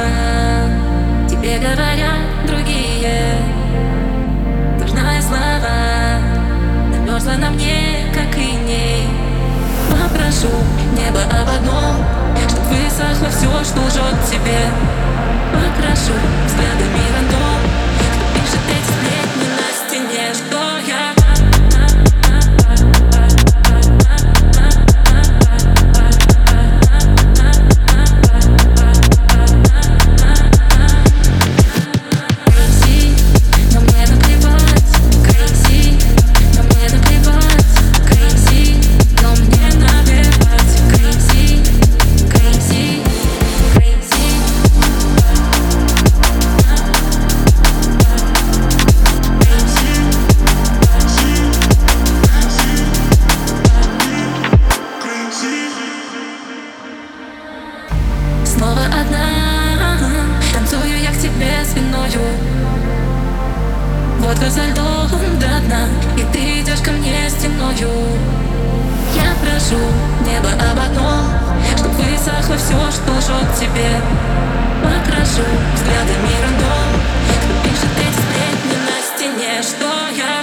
слова Тебе говорят другие Дурная слова. Намерзла на мне, как и ней. Попрошу небо об одном Чтоб высохло все, что лжет тебе Четко за льдом до дна И ты идешь ко мне стеною. Я прошу небо об одном Чтоб высохло все, что лжет тебе. Покрашу взглядами рандом Кто пишет эти сплетни на стене Что я